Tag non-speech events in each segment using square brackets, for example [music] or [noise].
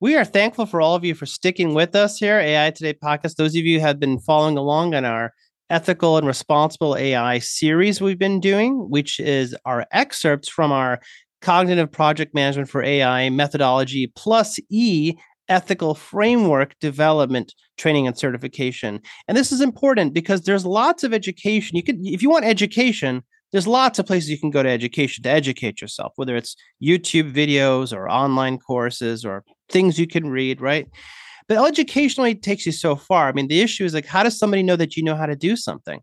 we are thankful for all of you for sticking with us here, AI Today podcast. Those of you have been following along on our ethical and responsible AI series we've been doing, which is our excerpts from our cognitive project management for AI methodology plus E ethical framework development training and certification. And this is important because there's lots of education. You could if you want education, there's lots of places you can go to education to educate yourself, whether it's YouTube videos or online courses or things you can read, right? But educationally takes you so far. I mean, the issue is like, how does somebody know that you know how to do something?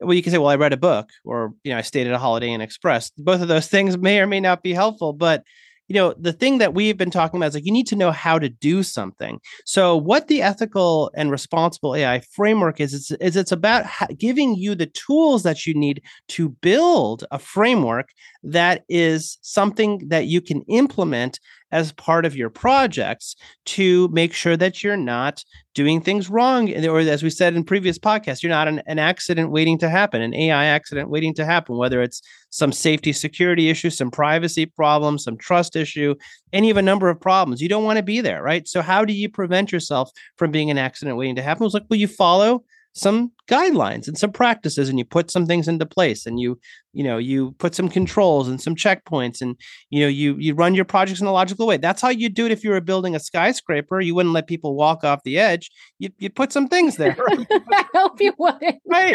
well, you can say, well, I read a book or, you know, I stayed at a Holiday Inn Express. Both of those [laughs] things may or may not be helpful, but you know the thing that we've been talking about is like you need to know how to do something so what the ethical and responsible ai framework is is, is it's about giving you the tools that you need to build a framework that is something that you can implement as part of your projects to make sure that you're not doing things wrong. Or as we said in previous podcasts, you're not an, an accident waiting to happen, an AI accident waiting to happen, whether it's some safety security issue, some privacy problem, some trust issue, any of a number of problems. You don't want to be there, right? So how do you prevent yourself from being an accident waiting to happen? It's like, well, you follow some guidelines and some practices and you put some things into place and you you know you put some controls and some checkpoints and you know you you run your projects in a logical way. That's how you do it if you were building a skyscraper. You wouldn't let people walk off the edge. You, you put some things there. [laughs] I hope you wouldn't. Right.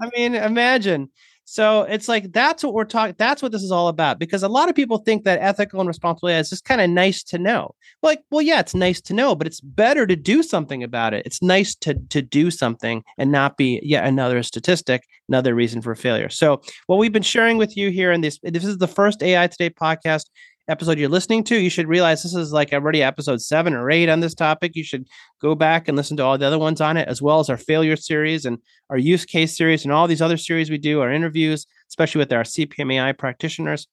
I mean imagine so it's like that's what we're talking. That's what this is all about. Because a lot of people think that ethical and responsible AI is just kind of nice to know. Like, well, yeah, it's nice to know, but it's better to do something about it. It's nice to to do something and not be yet another statistic, another reason for failure. So what we've been sharing with you here in this, this is the first AI Today podcast episode you're listening to, you should realize this is like already episode seven or eight on this topic. You should go back and listen to all the other ones on it, as well as our failure series and our use case series and all these other series we do, our interviews, especially with our CPMAI practitioners.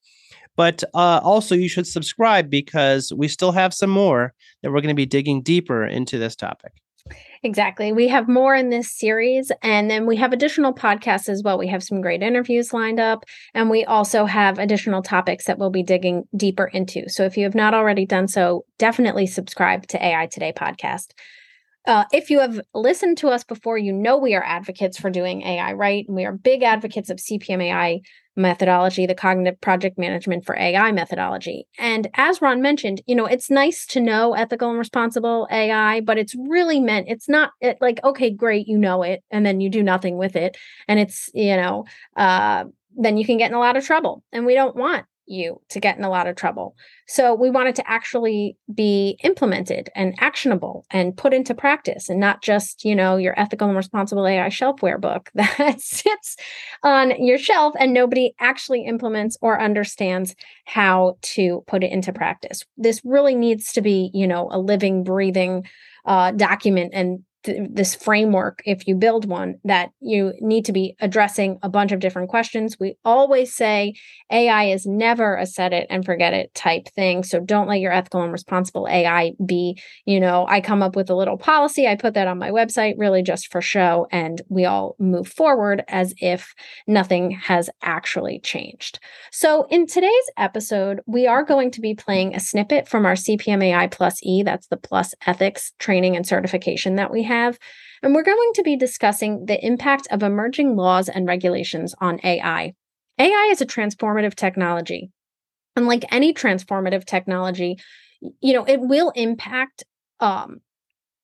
But uh, also, you should subscribe because we still have some more that we're going to be digging deeper into this topic. Exactly. We have more in this series, and then we have additional podcasts as well. We have some great interviews lined up, and we also have additional topics that we'll be digging deeper into. So if you have not already done so, definitely subscribe to AI Today podcast. Uh, if you have listened to us before, you know we are advocates for doing AI right. And We are big advocates of CPMAI methodology, the cognitive project management for AI methodology. And as Ron mentioned, you know, it's nice to know ethical and responsible AI, but it's really meant, it's not it, like, okay, great, you know it, and then you do nothing with it. And it's, you know, uh, then you can get in a lot of trouble. And we don't want you to get in a lot of trouble. So we want it to actually be implemented and actionable and put into practice and not just, you know, your ethical and responsible AI shelfware book [laughs] that sits on your shelf and nobody actually implements or understands how to put it into practice. This really needs to be, you know, a living, breathing uh, document and th- this framework if you build one that you need to be addressing a bunch of different questions. We always say ai is never a set it and forget it type thing. So don't let your ethical and responsible ai be you know i come up with a little policy i put that on my website really just for show and we all move forward as if nothing has actually changed. So in today's episode we are going to be playing a snippet from our cpmai plus e. That's the plus ethics training and certification that we have have. And we're going to be discussing the impact of emerging laws and regulations on AI. AI is a transformative technology. And like any transformative technology, you know, it will impact um,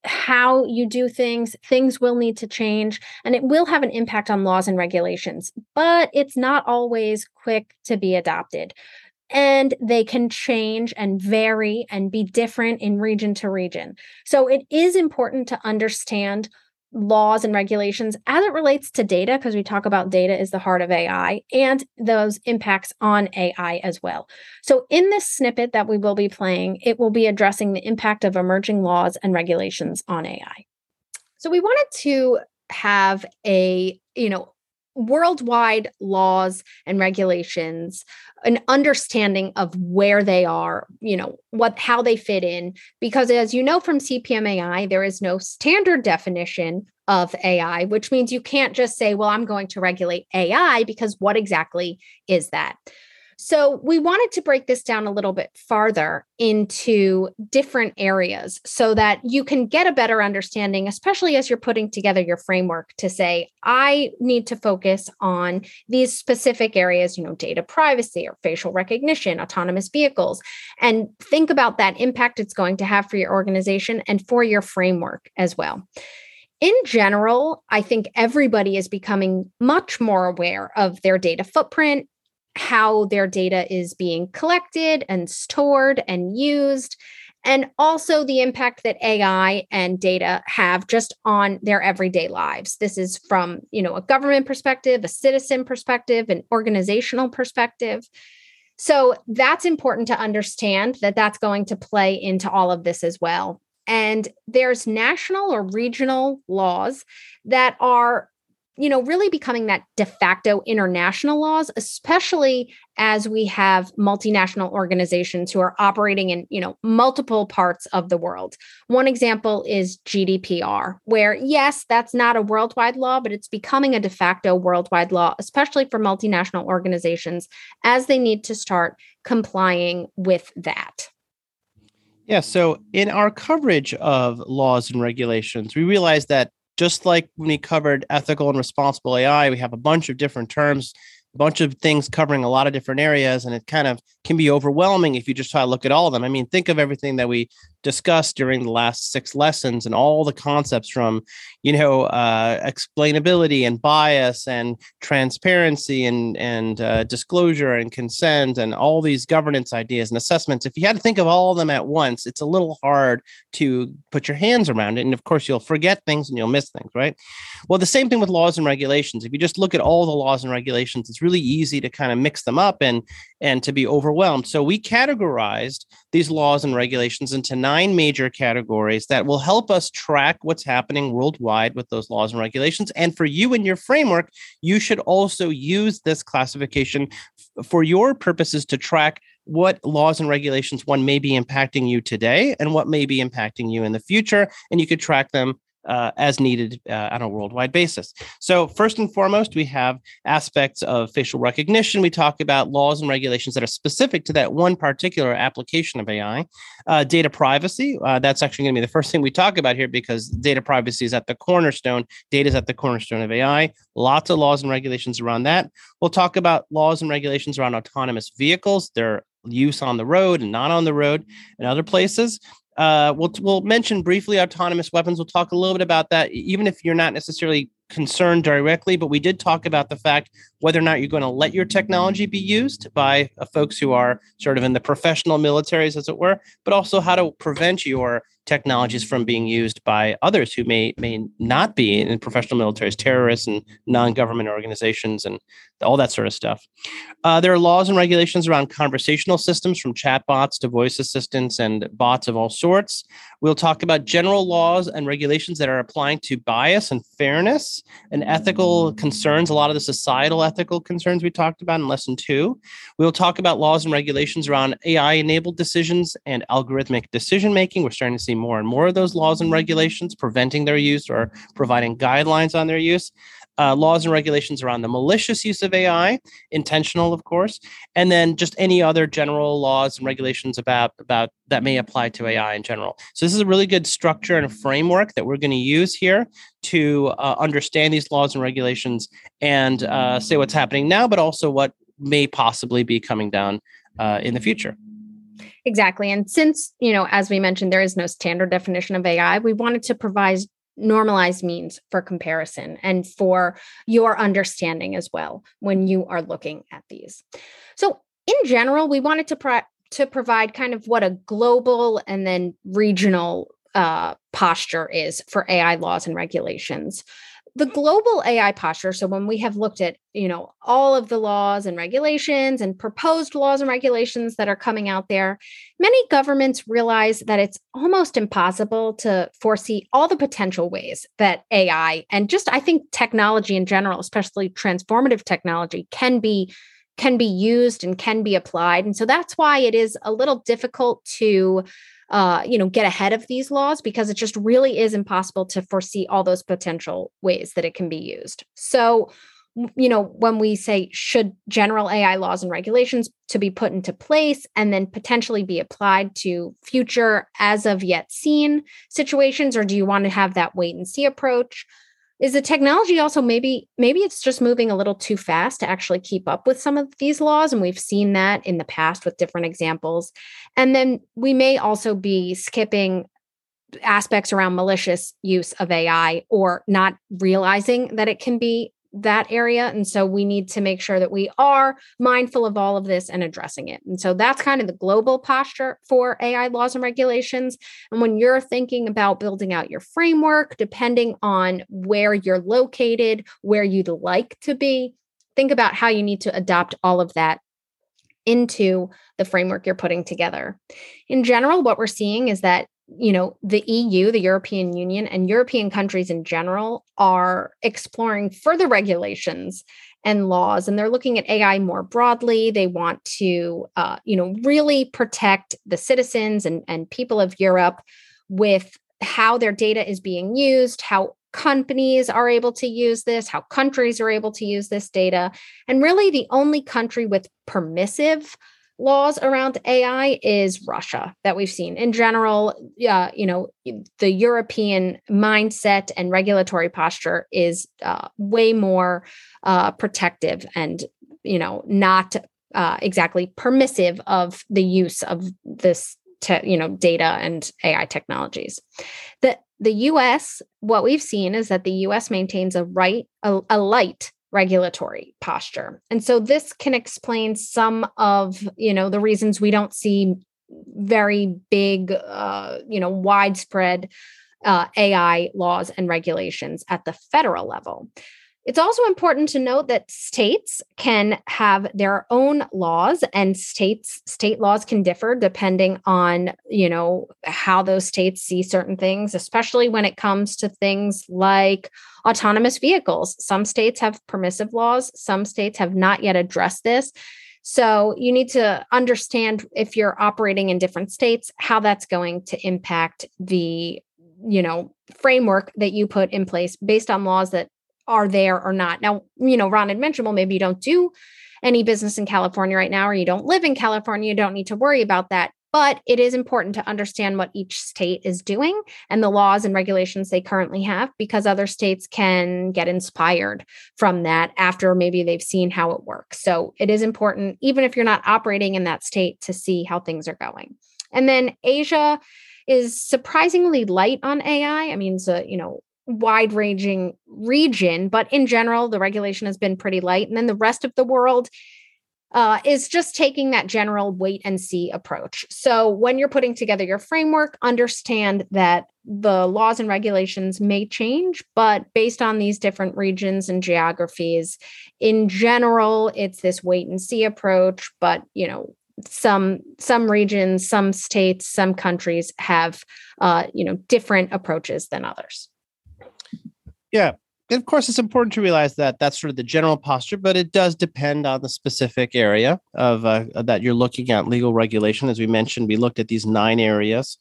how you do things. Things will need to change and it will have an impact on laws and regulations, but it's not always quick to be adopted and they can change and vary and be different in region to region. So it is important to understand laws and regulations as it relates to data, because we talk about data is the heart of AI and those impacts on AI as well. So, in this snippet that we will be playing, it will be addressing the impact of emerging laws and regulations on AI. So we wanted to have a, you know, worldwide laws and regulations an understanding of where they are you know what how they fit in because as you know from cpmai there is no standard definition of ai which means you can't just say well i'm going to regulate ai because what exactly is that so, we wanted to break this down a little bit farther into different areas so that you can get a better understanding, especially as you're putting together your framework to say, I need to focus on these specific areas, you know, data privacy or facial recognition, autonomous vehicles, and think about that impact it's going to have for your organization and for your framework as well. In general, I think everybody is becoming much more aware of their data footprint how their data is being collected and stored and used and also the impact that AI and data have just on their everyday lives. This is from, you know, a government perspective, a citizen perspective, an organizational perspective. So that's important to understand that that's going to play into all of this as well. And there's national or regional laws that are you know, really becoming that de facto international laws, especially as we have multinational organizations who are operating in, you know, multiple parts of the world. One example is GDPR, where yes, that's not a worldwide law, but it's becoming a de facto worldwide law, especially for multinational organizations as they need to start complying with that. Yeah. So, in our coverage of laws and regulations, we realize that just like when we covered ethical and responsible AI, we have a bunch of different terms, a bunch of things covering a lot of different areas, and it kind of can be overwhelming if you just try to look at all of them. I mean, think of everything that we discussed during the last six lessons and all the concepts from, you know, uh, explainability and bias and transparency and and uh, disclosure and consent and all these governance ideas and assessments. If you had to think of all of them at once, it's a little hard to put your hands around it. And of course, you'll forget things and you'll miss things, right? Well, the same thing with laws and regulations. If you just look at all the laws and regulations, it's really easy to kind of mix them up and and to be overwhelmed. So we categorized these laws and regulations into nine major categories that will help us track what's happening worldwide with those laws and regulations. And for you and your framework, you should also use this classification for your purposes to track what laws and regulations one may be impacting you today and what may be impacting you in the future. And you could track them uh, as needed uh, on a worldwide basis. So, first and foremost, we have aspects of facial recognition. We talk about laws and regulations that are specific to that one particular application of AI. Uh, data privacy, uh, that's actually going to be the first thing we talk about here because data privacy is at the cornerstone. Data is at the cornerstone of AI. Lots of laws and regulations around that. We'll talk about laws and regulations around autonomous vehicles, their use on the road and not on the road and other places. Uh, we'll we'll mention briefly autonomous weapons. We'll talk a little bit about that, even if you're not necessarily concerned directly. But we did talk about the fact whether or not you're going to let your technology be used by uh, folks who are sort of in the professional militaries, as it were, but also how to prevent your technologies from being used by others who may may not be in professional militaries, terrorists and non-government organizations, and all that sort of stuff. Uh, there are laws and regulations around conversational systems, from chatbots to voice assistants and bots of all sorts. We'll talk about general laws and regulations that are applying to bias and fairness and ethical concerns. A lot of the societal ethical concerns we talked about in lesson two. We'll talk about laws and regulations around AI-enabled decisions and algorithmic decision making. We're starting to see more and more of those laws and regulations preventing their use or providing guidelines on their use. Uh, laws and regulations around the malicious use of AI, intentional, of course, and then just any other general laws and regulations about about that may apply to AI in general. So this is a really good structure and framework that we're going to use here to uh, understand these laws and regulations and uh, say what's happening now, but also what may possibly be coming down uh, in the future. Exactly. And since, you know, as we mentioned, there is no standard definition of AI, we wanted to provide normalized means for comparison and for your understanding as well when you are looking at these. So, in general, we wanted to pro- to provide kind of what a global and then regional uh, posture is for AI laws and regulations the global AI posture, so when we have looked at, you know, all of the laws and regulations and proposed laws and regulations that are coming out there, many governments realize that it's almost impossible to foresee all the potential ways that AI and just I think technology in general, especially transformative technology can be can be used and can be applied. And so that's why it is a little difficult to uh, you know, get ahead of these laws because it just really is impossible to foresee all those potential ways that it can be used. So, you know, when we say should general AI laws and regulations to be put into place and then potentially be applied to future as of yet seen situations, or do you want to have that wait and see approach? Is the technology also maybe maybe it's just moving a little too fast to actually keep up with some of these laws and we've seen that in the past with different examples. And then we may also be skipping aspects around malicious use of ai or not realizing that it can be that area. And so we need to make sure that we are mindful of all of this and addressing it. And so that's kind of the global posture for AI laws and regulations. And when you're thinking about building out your framework, depending on where you're located, where you'd like to be, think about how you need to adopt all of that into the framework you're putting together. In general, what we're seeing is that you know the EU, the European Union, and European countries in general are exploring further regulations and laws, and they're looking at AI more broadly. They want to, uh, you know, really protect the citizens and and people of Europe with how their data is being used, how companies are able to use this, how countries are able to use this data, and really the only country with permissive laws around AI is Russia that we've seen. In general, uh, you know, the European mindset and regulatory posture is uh, way more uh, protective and, you know, not uh, exactly permissive of the use of this, te- you know, data and AI technologies. The the U.S. What we've seen is that the U.S. maintains a right a, a light regulatory posture. And so this can explain some of, you know, the reasons we don't see very big uh, you know, widespread uh, AI laws and regulations at the federal level. It's also important to note that states can have their own laws and states state laws can differ depending on, you know, how those states see certain things, especially when it comes to things like autonomous vehicles. Some states have permissive laws, some states have not yet addressed this. So you need to understand if you're operating in different states how that's going to impact the you know framework that you put in place based on laws that are there or not. Now, you know, Ron had mentioned, well, maybe you don't do any business in California right now, or you don't live in California, you don't need to worry about that. But it is important to understand what each state is doing and the laws and regulations they currently have, because other states can get inspired from that after maybe they've seen how it works. So it is important, even if you're not operating in that state, to see how things are going. And then Asia is surprisingly light on AI. I mean, so, you know, wide ranging region, but in general, the regulation has been pretty light. And then the rest of the world uh, is just taking that general wait and see approach. So when you're putting together your framework, understand that the laws and regulations may change, but based on these different regions and geographies, in general, it's this wait and see approach. But you know, some some regions, some states, some countries have uh, you know different approaches than others. Yeah. And Of course, it's important to realize that that's sort of the general posture, but it does depend on the specific area of uh, that you're looking at legal regulation. As we mentioned, we looked at these nine areas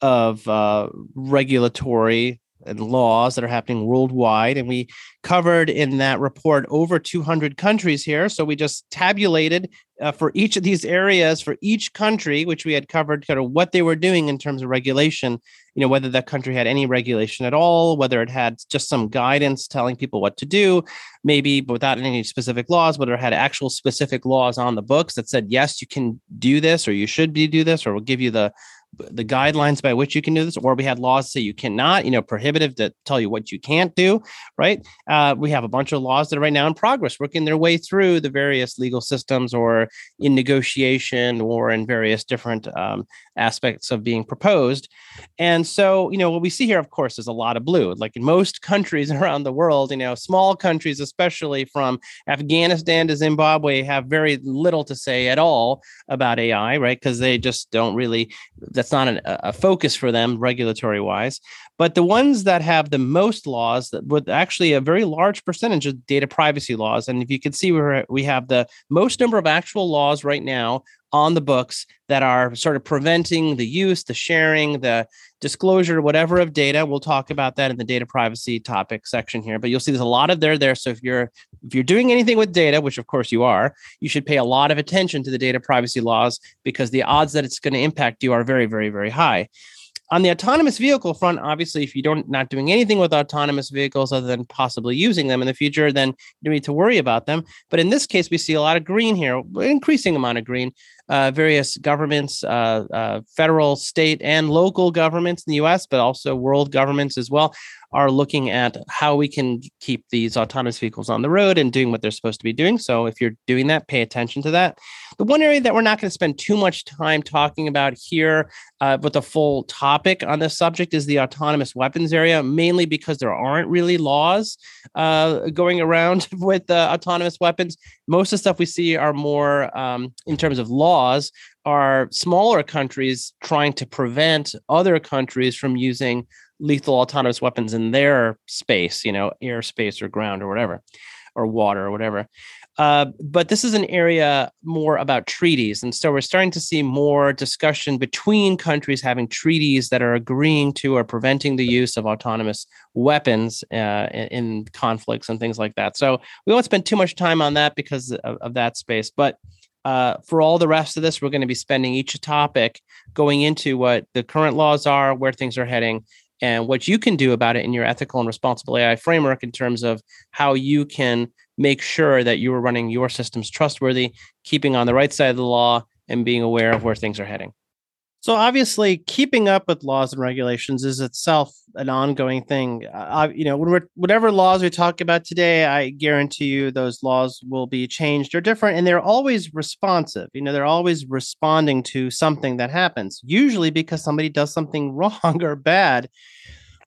of uh, regulatory and laws that are happening worldwide. And we covered in that report over 200 countries here. So we just tabulated uh, for each of these areas for each country, which we had covered, kind of what they were doing in terms of regulation. You know, whether that country had any regulation at all, whether it had just some guidance telling people what to do, maybe without any specific laws, whether it had actual specific laws on the books that said, yes, you can do this or you should be do this, or we'll give you the the guidelines by which you can do this, or we had laws say you cannot, you know, prohibitive that tell you what you can't do, right? Uh, we have a bunch of laws that are right now in progress, working their way through the various legal systems or in negotiation or in various different um, aspects of being proposed. And so, you know, what we see here, of course, is a lot of blue. Like in most [laughs] countries around the world, you know, small countries, especially from Afghanistan to Zimbabwe, have very little to say at all about AI, right? Because they just don't really, that's not an, a focus for them regulatory wise. But the ones that have the most laws, that with actually a very large percentage of data privacy laws, and if you can see, where we have the most number of actual laws right now on the books that are sort of preventing the use, the sharing, the disclosure, whatever of data. We'll talk about that in the data privacy topic section here. But you'll see there's a lot of there there. So if you're if you're doing anything with data, which of course you are, you should pay a lot of attention to the data privacy laws because the odds that it's going to impact you are very, very, very high. On the autonomous vehicle front, obviously, if you don't not doing anything with autonomous vehicles other than possibly using them in the future, then you need to worry about them. But in this case, we see a lot of green here, increasing amount of green. Uh, various governments, uh, uh, federal, state, and local governments in the U.S., but also world governments as well, are looking at how we can keep these autonomous vehicles on the road and doing what they're supposed to be doing. So if you're doing that, pay attention to that. The one area that we're not going to spend too much time talking about here uh, with a full topic on this subject is the autonomous weapons area, mainly because there aren't really laws uh, going around [laughs] with uh, autonomous weapons. Most of the stuff we see are more um, in terms of laws are smaller countries trying to prevent other countries from using lethal autonomous weapons in their space, you know, airspace or ground or whatever, or water or whatever. Uh, but this is an area more about treaties. And so we're starting to see more discussion between countries having treaties that are agreeing to or preventing the use of autonomous weapons uh, in, conflicts and things like that. So we won't spend too much time on that because of, of that space. But uh, for all the rest of this, we're going to be spending each topic going into what the current laws are, where things are heading, and what you can do about it in your ethical and responsible AI framework in terms of how you can make sure that you are running your systems trustworthy, keeping on the right side of the law, and being aware of where things are heading. So obviously, keeping up with laws and regulations is itself an ongoing thing. Uh, you know, when we're, whatever laws we talk about today, I guarantee you those laws will be changed or different, and they're always responsive. You know, they're always responding to something that happens, usually because somebody does something [laughs] wrong or bad,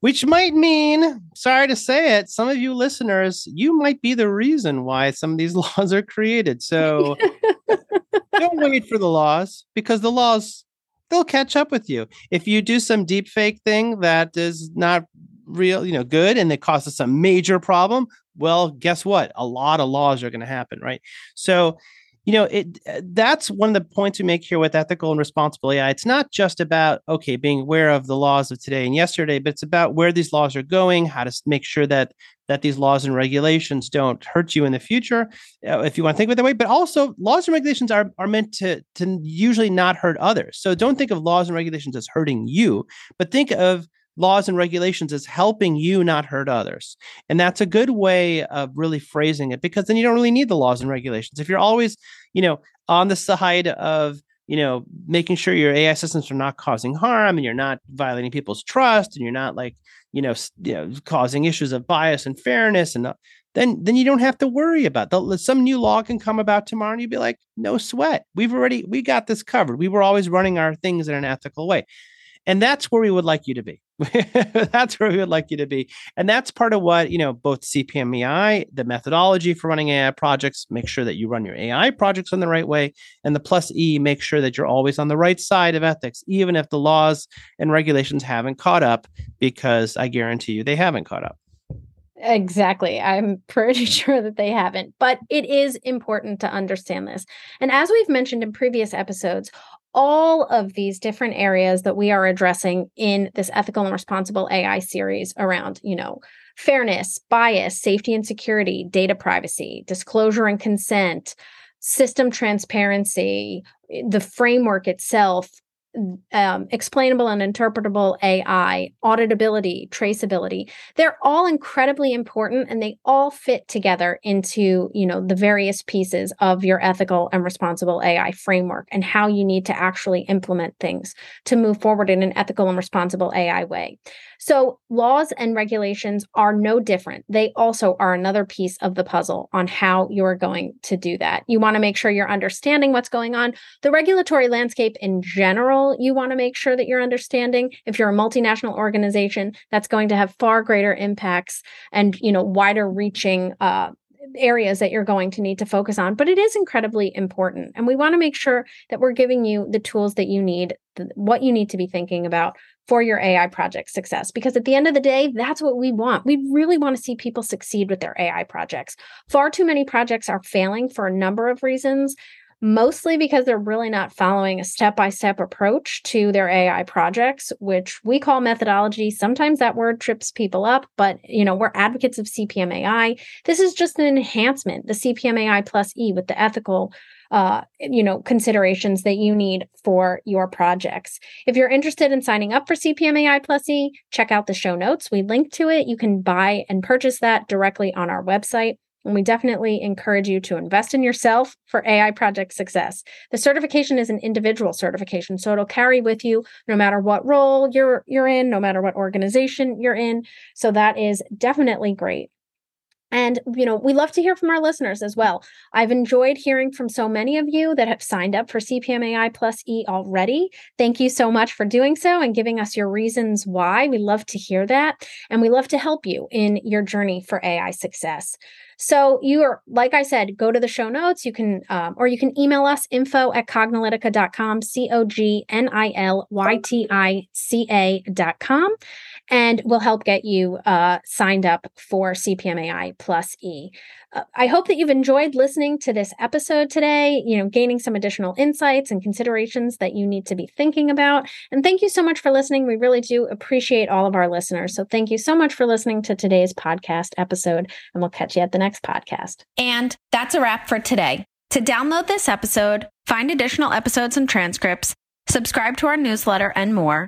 which might mean, sorry to say it, some of you listeners, you might be the reason why some of these [laughs] laws are created. So [laughs] don't wait for the laws because the laws they'll catch up with you. If you do some deep fake thing that is not real, you know, good and it causes some major problem, well, guess what? A lot of laws are going to happen, right? So you know it uh, that's one of the points we make here with ethical and responsible ai it's not just about okay being aware of the laws of today and yesterday but it's about where these laws are going how to make sure that that these laws and regulations don't hurt you in the future uh, if you want to think of it that way but also laws and regulations are, are meant to to usually not hurt others. So don't think of laws and regulations as hurting you but think of laws and regulations is helping you not hurt others. And that's a good way of really phrasing it because then you don't really need the laws and regulations. If you're always, you know, on the side of, you know, making sure your AI systems are not causing harm and you're not violating people's trust and you're not like, you know, you know causing issues of bias and fairness and uh, then then you don't have to worry about that. Some new law can come about tomorrow and you'd be like, no sweat. We've already we got this covered. We were always running our things in an ethical way. And that's where we would like you to be. [laughs] that's where we would like you to be. And that's part of what, you know, both CPMAI, the methodology for running AI projects, make sure that you run your AI projects in the right way. And the plus E, make sure that you're always on the right side of ethics, even if the laws and regulations haven't caught up, because I guarantee you they haven't caught up. Exactly. I'm pretty [laughs] sure that they haven't, but it is important to understand this. And as we've mentioned in previous episodes, all of these different areas that we are addressing in this ethical and responsible AI series around, you know, fairness, bias, safety and security, data privacy, disclosure and consent, system transparency, eh, the framework itself, um, explainable and interpretable AI, auditability, traceability. They're all incredibly important and they all fit together into, you know, the various pieces of your ethical and responsible AI framework and how you need to actually implement things to move forward in an ethical and responsible AI way. So, laws and regulations are no different. They also are another piece of the puzzle on how you're going to do that. You want to make sure you're understanding what's going on. The regulatory landscape in general, you want to make sure that you're understanding. If you're a multinational organization, that's going to have far greater impacts and, you know, wider reaching uh, areas that you're going to need to focus on, but it is incredibly important. And we want to make sure that we're giving you the tools that you need, what you need to be thinking about for your AI project success. Because at the end of the day, that's what we want. We really want to see people succeed with their AI projects. Far too many projects are failing for a number of reasons mostly because they're really not following a step-by-step approach to their AI projects, which we call methodology. Sometimes that word trips people up, but you know, we're advocates of CPM AI. This is just an enhancement, the CPM AI plus E with the ethical uh, you know, considerations that you need for your projects. If you're interested in signing up for CPMAI Plus E, check out the show notes. We link to it. You can buy and purchase that directly on our website. And we definitely encourage you to invest in yourself for AI project success. The certification is an individual certification, so it'll carry with you no matter what role you're you're in, no matter what organization you're in. So that is definitely great. And, you know, we love to hear from our listeners as well. I've enjoyed hearing from so many of you that have signed up for CPMAI Plus E already. Thank you so much for doing so and giving us your reasons why. We love to hear that. And we love to help you in your journey for AI success. So you are, like I said, go to the show notes. You can, um, or you can email us info at cognilytica.com, C O G N I L Y T I C A.com and we'll help get you uh, signed up for CPMAI Plus E. Uh, I hope that you've enjoyed listening to this episode today, you know, gaining some additional insights and considerations that you need to be thinking about. And thank you so much for listening. We really do appreciate all of our listeners. So thank you so much for listening to today's podcast episode, and we'll catch you at the next podcast. And that's a wrap for today. To download this episode, find additional episodes and transcripts, subscribe to our newsletter, and more,